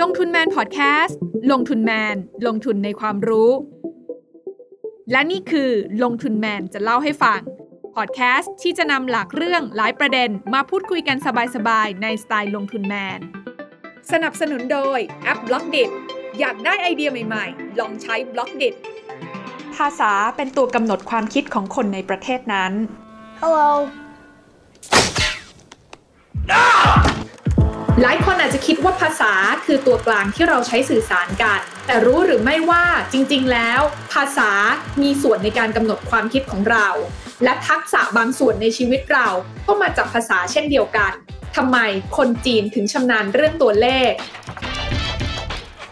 ลงทุนแมนพอดแคสต์ลงทุนแมน ลงทุนในความรู้ และนี่คือลงทุนแมนจะเล่าให้ฟังพอดแคสต์ที่จะนำหลากเรื่องหลายประเด็นมาพูดคุยกันสบายๆ ในสไตล์ลงทุนแมน สนับสนุนโดยแอป Blockdit อยากได้ไอเดียใหม่ๆ ลองใช้ Blockdit ภาษาเป็นตัวกำหนดความคิดของคนในประเทศนั้น Hello. หลายคนอาจจะคิดว่าภาษาคือตัวกลางที่เราใช้สื่อสารกัน แต่รู้หรือไม่ว่าจริงๆแล้ว ภาษามีส่วนในการกำหนดความคิดของเรา และทักษะบางส่วนในชีวิตเราก็มาจากภาษาเช่นเดียวกันทำไมคนจีนถึงชำนาญเรื่องตัวเลข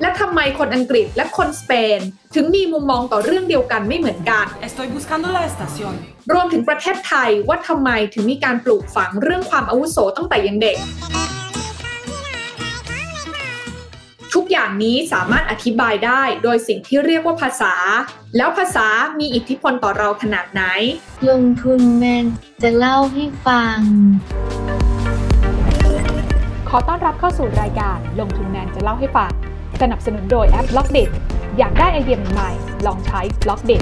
และทำไมคนอังกฤษและคนสเปน ถึงมีมุมมองต่อเรื่องเดียวกันไม่เหมือนกัน Estoy buscando la estación. รวมถึงประเทศไทยว่าทำไมถึงมีการปลูกฝังเรื่องความอาวุโสตั้งแต่ยังเด็ก ทุกอย่างนี้สามารถอธิบายได้โดยสิ่งที่เรียกว่าภาษา แล้วภาษามีอิทธิพลต่อเราขนาดไหน ลงทุนแมนจะเล่าให้ฟัง ขอต้อนรับเข้าสู่รายการ ลงทุนแมนจะเล่าให้ฟัง สนับสนุนโดยแอป Blockdit อยากได้ไอเดียใหม่ๆลองใช้ Blockdit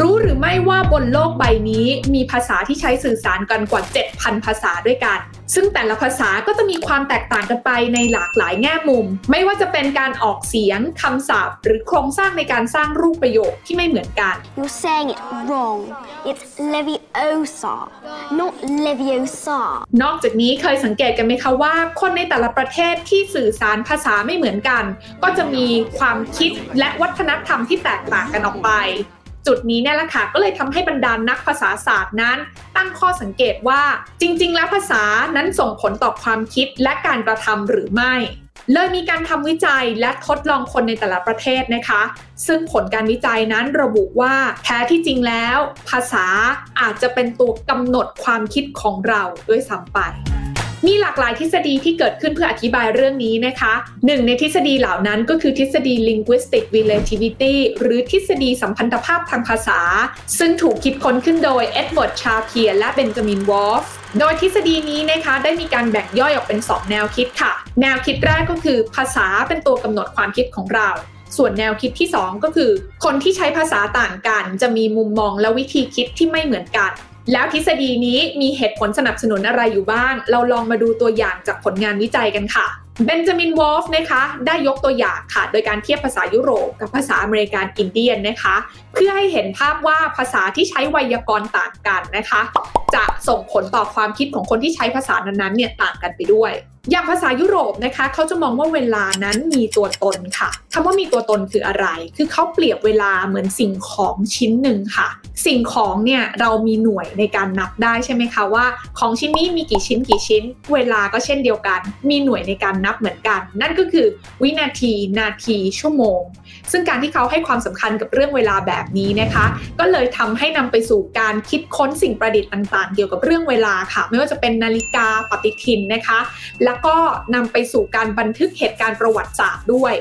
รู้หรือไม่ว่าบนโลกใบนี้มีภาษาที่ใช้สื่อสารกันกว่า 7,000 ภาษาด้วยกัน ซึ่งแต่ละภาษาก็จะมีความแตกต่างกันไปในหลากหลายแง่มุม ไม่ว่าจะเป็นการออกเสียงคำศัพท์ หรือโครงสร้างในการสร้างรูปประโยคที่ไม่เหมือนกัน You're saying it wrong. It's Leviosa, not Leviosa. นอกจากนี้เคยสังเกตกันไหมคะว่า คนในแต่ละประเทศที่สื่อสารภาษาไม่เหมือนกัน ก็จะมีความคิดและวัฒนธรรมที่แตกต่างกันออกไป จุดนี้เนี่ยแหละค่ะก็เลยทำให้บรรดานนักภาษาศาสตร์นั้น ตั้งข้อสังเกตว่าจริง ๆ แล้วภาษานั้นส่งผลต่อความคิดและการกระทำหรือไม่เลยมีการทำวิจัยและทดลองคนในแต่ละประเทศนะคะ ซึ่งผลการวิจัยนั้นระบุว่าแท้ที่จริงแล้ว ภาษาอาจจะเป็นตัวกำหนดความคิดของเราด้วยซ้ำไป มีหลากหลายทฤษฎีที่เกิดขึ้นเพื่ออธิบายเรื่องนี้นะคะหนึ่งในทฤษฎีเหล่านั้นก็คือทฤษฎี linguistic relativity หรือทฤษฎีสัมพันธภาพทางภาษา ซึ่งถูกคิดค้นขึ้นโดยเอ็ดเวิร์ดซาเพียร์และเบนจามินวอร์ฟโดยทฤษฎีนี้นะคะได้มีการแบ่งย่อยออกเป็น 2 แนวคิดค่ะ แนวคิดแรกก็คือภาษาเป็นตัวกำหนดความคิดของเรา ส่วนแนวคิดที่ 2 ก็คือ คนที่ใช้ภาษาต่างกัน จะมีมุมมองและวิธีคิดที่ไม่เหมือนกัน แล้วทฤษฎีนี้มีเหตุผลสนับสนุนอะไรอยู่บ้าง เราลองมาดูตัวอย่างจากผลงานวิจัยกันค่ะเบนจามินวอร์ฟนะคะได้ยกตัวอย่างค่ะ โดยการเทียบภาษายุโรปกับภาษาอเมริกันอินเดียนนะคะ เพื่อให้เห็นภาพว่าภาษาที่ใช้ไวยากรณ์ต่างกันนะคะ จะส่งผลต่อความคิดของคนที่ใช้ภาษานั้นๆเนี่ยต่างกันไปด้วย อย่างภาษายุโรปนะคะเขาจะมองว่าเวลานั้นมีตัวตนค่ะคำว่ามีตัวตนคืออะไร คือเขาเปรียบเวลาเหมือนสิ่งของชิ้นหนึ่งค่ะ สิ่งของเนี่ยเรามีหน่วยในการนับได้ใช่ไหมคะว่า ของชิ้นนี้มีกี่ชิ้นกี่ชิ้น เวลาก็เช่นเดียวกัน มีหน่วยในการนับเหมือนกัน นั่นก็คือวินาที นาทีชั่วโมง ซึ่งการที่เขาให้ความสำคัญกับเรื่องเวลาแบบนี้นะคะ ก็เลยทำให้นำไปสู่การคิดค้นสิ่งประดิษฐ์ต่าง ๆ เกี่ยวกับเรื่องเวลาค่ะ ไม่ว่าจะเป็นนาฬิกาปฏิทินนะคะแล้วก็นำไปสู่การบันทึกเหตุการณ์ประวัติศาสตร์ด้วย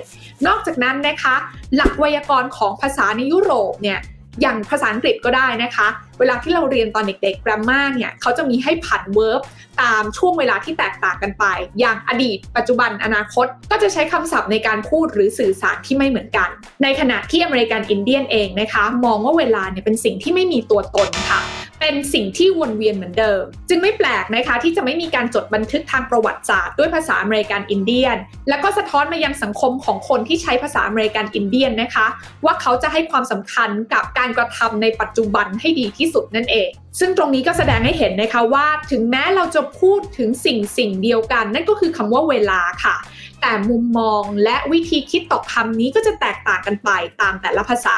นอกจากนั้นนะคะ หลักไวยากรณ์ของภาษาในยุโรปเนี่ยอย่างภาษาอังกฤษก็ได้นะคะ เวลาที่เราเรียนตอนเด็กๆ grammar เนี่ยเขาจะมีให้ผัน verb ตามช่วงเวลาที่แตกต่างกันไป อย่างอดีต ปัจจุบัน อนาคต ก็จะใช้คำศัพท์ในการพูดหรือสื่อสารที่ไม่เหมือนกัน ในขณะที่อเมริกันอินเดียนเองนะคะ มองว่าเวลาเนี่ยเป็นสิ่งที่ไม่มีตัวตนค่ะ เป็นสิ่งที่วนเวียนเหมือนเดิม จึงไม่แปลกนะคะที่จะไม่มีการจดบันทึกทางประวัติศาสตร์ด้วยภาษาอเมริกันอินเดียน แล้วก็สะท้อนมายังสังคมของคนที่ใช้ภาษาอเมริกันอินเดียนนะคะ ว่าเขาจะให้ความสำคัญกับการกระทำในปัจจุบันให้ดีที่สุดนั่นเอง ซึ่งตรงนี้ก็แสดงให้เห็นนะคะว่าถึงแม้เราจะพูดถึงสิ่งสิ่งเดียวกัน นั่นก็คือคำว่าเวลาค่ะแต่มุมมองและวิธีคิดต่อคำนี้ก็จะแตกต่างกันไปตามแต่ละภาษา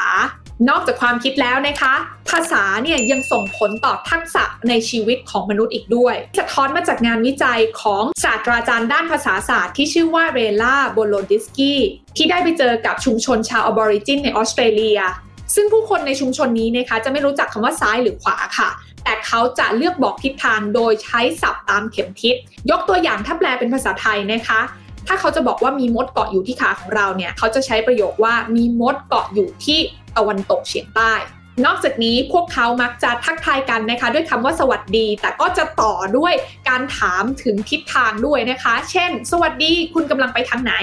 นอกจากความคิดแล้วนะคะ ภาษาเนี่ยยังส่งผลต่อทักษะในชีวิตของมนุษย์อีกด้วย สะท้อนมาจากงานวิจัยของศาสตราจารย์ด้านภาษาศาสตร์ที่ชื่อว่าเรล่าโบโลดิสกี้ที่ได้ไปเจอกับชุมชนชาวอบอริจินในออสเตรเลีย ซึ่งผู้คนในชุมชนนี้นะคะจะไม่รู้จักคำว่าซ้ายหรือขวาค่ะแต่เขาจะเลือกบอกทิศทางโดยใช้ศัพท์ตามเข็มทิศ ยกตัวอย่างถ้าแปลเป็นภาษาไทยนะคะ ถ้าเขาจะบอกว่ามีมดเกาะอยู่ที่ขาของเราเนี่ย เขาจะใช้ประโยคว่ามีมดเกาะอยู่ที่ ตะวันตกเฉียงใต้ นอกจากนี้พวกเขามักจะทักทายกันนะคะ ด้วยคำว่าสวัสดี แต่ก็จะต่อด้วยการถามถึงทิศทางด้วยนะคะ เช่น สวัสดีคุณกำลังไปทางไหน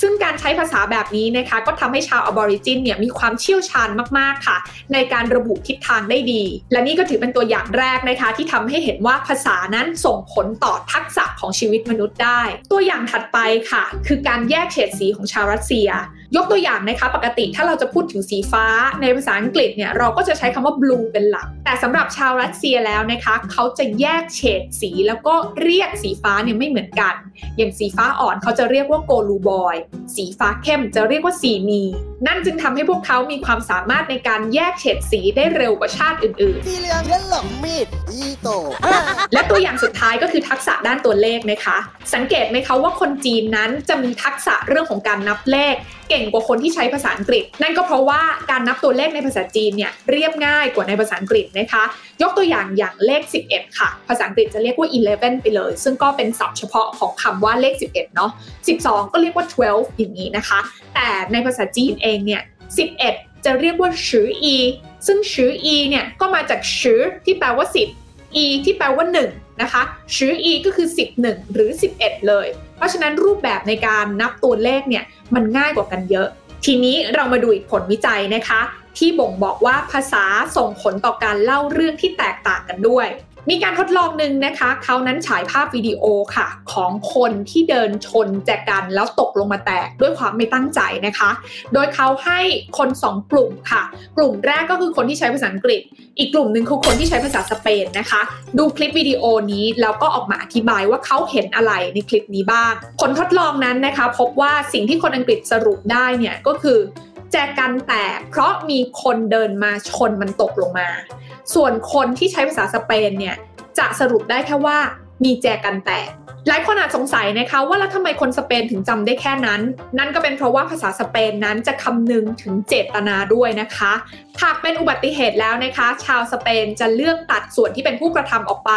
ซึ่งการใช้ภาษาแบบนี้นะคะก็ทำให้ชาวอบอริจินเนี่ยมีความเชี่ยวชาญมากๆค่ะ ในการระบุทิศทางได้ดี และนี่ก็ถือเป็นตัวอย่างแรกนะคะ ที่ทำให้เห็นว่าภาษานั้นส่งผลต่อทักษะของชีวิตมนุษย์ได้ ตัวอย่างถัดไปค่ะ คือการแยกเฉดสีของชาวรัสเซีย ยกตัวอย่างนะคะปกติถ้าเราจะพูดถึงสีฟ้าในภาษาอังกฤษเนี่ยเราก็จะใช้คำว่า blue เป็นหลัก แต่สำหรับชาวรัสเซียแล้วนะคะเขาจะแยกเฉดสีแล้วก็เรียกสีฟ้าเนี่ยไม่เหมือนกัน อย่างสีฟ้าอ่อนเขาจะเรียกว่าโกลูบอย สีฟ้าเข้มจะเรียกว่าสีนีนั่นจึงทำให้พวกเขามีความสามารถในการแยกเฉดสีได้เร็วกว่าชาติอื่นๆสีเหลืองฉันหลงมีดอีโตและตัวอย่างสุดท้ายก็คือทักษะด้านตัวเลขนะคะ สังเกตไหมคะว่าคนจีนนั้นจะมีทักษะเรื่องของการนับเลขเก่งกว่าคนที่ใช้ภาษาอังกฤษ นั่นก็เพราะว่าการนับตัวเลขในภาษาจีนเนี่ยเรียบง่ายกว่าในภาษาอังกฤษนะคะ ยกตัวอย่างอย่างเลข 11 ค่ะ ภาษาอังกฤษจะเรียกว่า 11 ไปเลย ซึ่งก็เป็นศัพท์เฉพาะของคำว่าเลข 11 เนาะ12 ก็เรียกว่า 12 อย่างนี้นะคะ แต่ในภาษาจีนเองเนี่ย 11 จะเรียกว่าชืออีซึ่งชืออีเนี่ยก็มาจากชือที่แปลว่า 10 e ที่แปลว่า 1 นะคะชือ e ก็คือ 11 หรือ 11 เลย เพราะฉะนั้นรูปแบบในการนับตัวเลขเนี่ยมันง่ายกว่ากันเยอะ ทีนี้เรามาดูอีกผลวิจัยนะคะ ที่บ่งบอกว่าภาษาส่งผลต่อการเล่าเรื่องที่แตกต่างกันด้วย มีการทดลองหนึ่งนะคะเขานั้นฉายภาพวิดีโอค่ะ ของคนที่เดินชนแจกันแล้วตกลงมาแตกด้วยความไม่ตั้งใจนะคะ โดยเขาให้คนสองกลุ่มค่ะ กลุ่มแรกก็คือคนที่ใช้ภาษาอังกฤษ อีกกลุ่มหนึ่งคือคนที่ใช้ภาษาสเปนนะคะ ดูคลิปวิดีโอนี้แล้วก็ออกมาอธิบายว่าเขาเห็นอะไรในคลิปนี้บ้าง ผลทดลองนั้นนะคะ พบว่าสิ่งที่คนอังกฤษสรุปได้เนี่ยก็คือ แจกันแตกเพราะมีคนเดินมาชนมันตกลงมา ส่วนคนที่ใช้ภาษาสเปนเนี่ยจะสรุปได้แค่ว่ามีแจกันแตก หลายคนอาจสงสัยนะคะว่าแล้วทำไมคนสเปนถึงจำได้แค่นั้น นั่นก็เป็นเพราะว่าภาษาสเปนนั้นจะคำนึงถึงเจตนาด้วยนะคะหากเป็นอุบัติเหตุแล้วนะคะ ชาวสเปนจะเลือกตัดส่วนที่เป็นผู้กระทำออกไป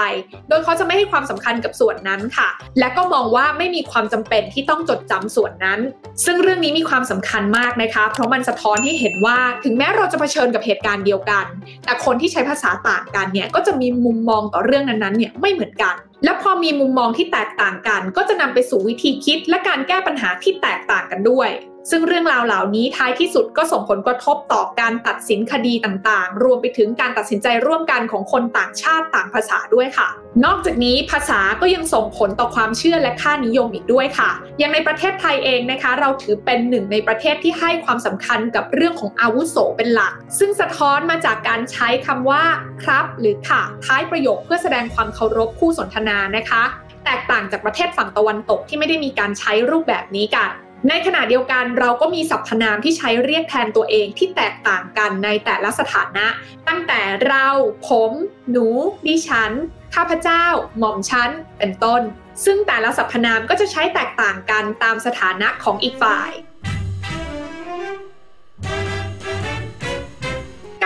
โดยเขาจะไม่ให้ความสำคัญกับส่วนนั้นค่ะ และก็มองว่าไม่มีความจำเป็นที่ต้องจดจำส่วนนั้น ซึ่งเรื่องนี้มีความสำคัญมากนะคะ เพราะมันสะท้อนให้เห็นว่าถึงแม้เราจะเผชิญกับเหตุการณ์เดียวกัน แต่คนที่ใช้ภาษาต่างกันเนี่ยก็จะมีมุมมองต่อเรื่องนั้นๆเนี่ยไม่เหมือนกัน และพอมีมุมมองที่แตกต่างกัน ก็จะนำไปสู่วิธีคิดและการแก้ปัญหาที่แตกต่างกันด้วย ซึ่งเรื่องราวเหล่านี้ท้ายที่สุดก็ส่งผลกระทบต่อการตัดสินคดีต่างๆ รวมไปถึงการตัดสินใจร่วมกันของคนต่างชาติต่างภาษาด้วยค่ะ นอกจากนี้ภาษาก็ยังส่งผลต่อความเชื่อและค่านิยมอีกด้วยค่ะ อย่างในประเทศไทยเองนะคะ เราถือเป็นหนึ่งในประเทศที่ให้ความสำคัญกับเรื่องของอาวุโสเป็นหลัก ซึ่งสะท้อนมาจากการใช้คำว่าครับ หรือค่ะ ท้ายประโยคเพื่อแสดงความเคารพคู่สนทนานะคะ แตกต่างจากประเทศฝั่งตะวันตกที่ไม่ได้มีการใช้รูปแบบนี้กัน ในขณะเดียวกันเราก็มีสรรพนามที่ใช้เรียกแทนตัวเองที่แตกต่างกันในแต่ละสถานะ ตั้งแต่เรา ผม หนู ดิฉัน ข้าพเจ้า หม่อมฉัน เป็นต้น ซึ่งแต่ละสรรพนามก็จะใช้แตกต่างกันตามสถานะของอีกฝ่าย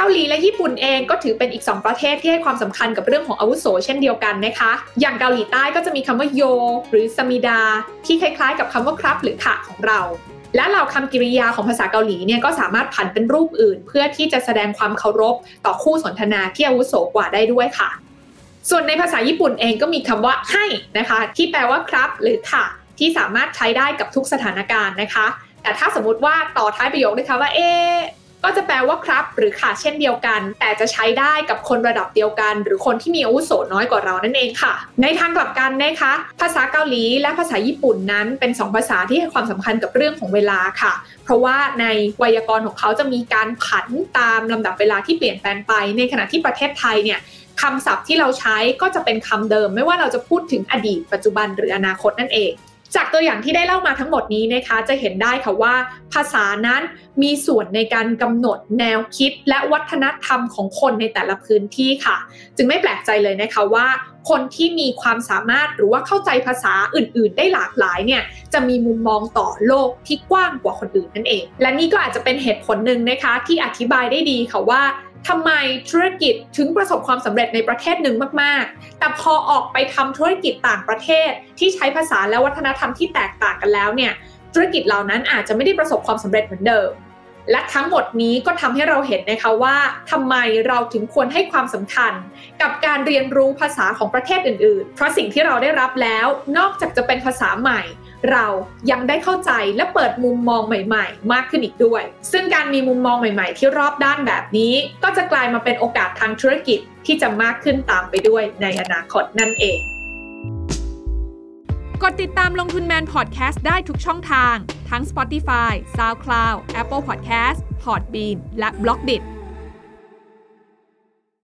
าหลีและญี่ปุ่นเองก็ถือเป็นอีก 2 ประเทศที่ให้ความสำคัญกับเรื่องของอาวุโสเช่นเดียวกันนะคะ อย่างเกาหลีใต้ก็จะมีคำว่าโย หรือสมิดา ที่คล้ายๆ กับคำว่าครับ หรือค่ะของเรา และเหล่าคำกริยาของภาษาเกาหลีเนี่ยก็สามารถผันเป็นรูปอื่น เพื่อที่จะแสดงความเคารพต่อคู่สนทนาที่อาวุโสกว่าได้ด้วยค่ะ ส่วนในภาษาญี่ปุ่นเองก็มีคำว่าให้นะคะ ที่แปลว่าครับ หรือค่ะ ที่สามารถใช้ได้กับทุกสถานการณ์นะคะ แต่ถ้าสมมติว่าต่อท้ายประโยคด้วยคำว่าเอ ก็จะแปลว่าครับ หรือค่ะเช่นเดียวกัน แต่จะใช้ได้กับคนระดับเดียวกัน หรือคนที่มีอาวุโสน้อยกว่าเรานั่นเองค่ะ ในทางกลับกันนะคะ ภาษาเกาหลีและภาษาญี่ปุ่นนั้นเป็นสองภาษาที่ให้ความสำคัญกับเรื่องของเวลาค่ะ เพราะว่าในไวยากรณ์ของเขาจะมีการผันตามลำดับเวลาที่เปลี่ยนแปลงไป ในขณะที่ประเทศไทยเนี่ยคำศัพท์ที่เราใช้ก็จะเป็นคำเดิม ไม่ว่าเราจะพูดถึงอดีต ปัจจุบันหรืออนาคตนั่นเอง จากตัวอย่างที่ได้เล่ามาทั้งหมดนี้นะคะจะเห็นได้ค่ะว่า ภาษานั้นมีส่วนในการกำหนดแนวคิดและวัฒนธรรมของคนในแต่ละพื้นที่ค่ะ จึงไม่แปลกใจเลยนะคะว่า คนที่มีความสามารถหรือว่าเข้าใจภาษาอื่น ๆ ได้หลากหลายเนี่ยจะมีมุมมองต่อโลกที่กว้างกว่าคนอื่นนั่นเอง และนี่ก็อาจจะเป็นเหตุผลหนึ่งนะคะที่อธิบายได้ดีค่ะว่า ทำไมธุรกิจถึงประสบความสำเร็จในประเทศหนึ่งมาก ๆ แต่พอออกไปทำธุรกิจต่างประเทศที่ใช้ภาษาและวัฒนธรรมที่แตกต่างกันแล้วเนี่ยธุรกิจเหล่านั้นอาจจะไม่ได้ประสบความสำเร็จเหมือนเดิม และทั้งหมดนี้ก็ทำให้เราเห็นนะคะว่าทำไมเราถึงควรให้ความสำคัญ กับการเรียนรู้ภาษาของประเทศอื่น ๆ เพราะสิ่งที่เราได้รับแล้ว นอกจากจะเป็นภาษาใหม่ เรายังได้เข้าใจและเปิดมุมมองใหม่ๆ มากขึ้นอีกด้วย ซึ่งการมีมุมมองใหม่ๆ ที่รอบด้านแบบนี้ ก็จะกลายมาเป็นโอกาสทางธุรกิจที่จะมากขึ้นตามไปด้วยในอนาคตนั่นเอง กดติดตามลงทุนแมนพอดแคสต์ได้ทุกช่องทาง ทั้ง Spotify, SoundCloud, Apple Podcast, Podbean และ b l o k d i t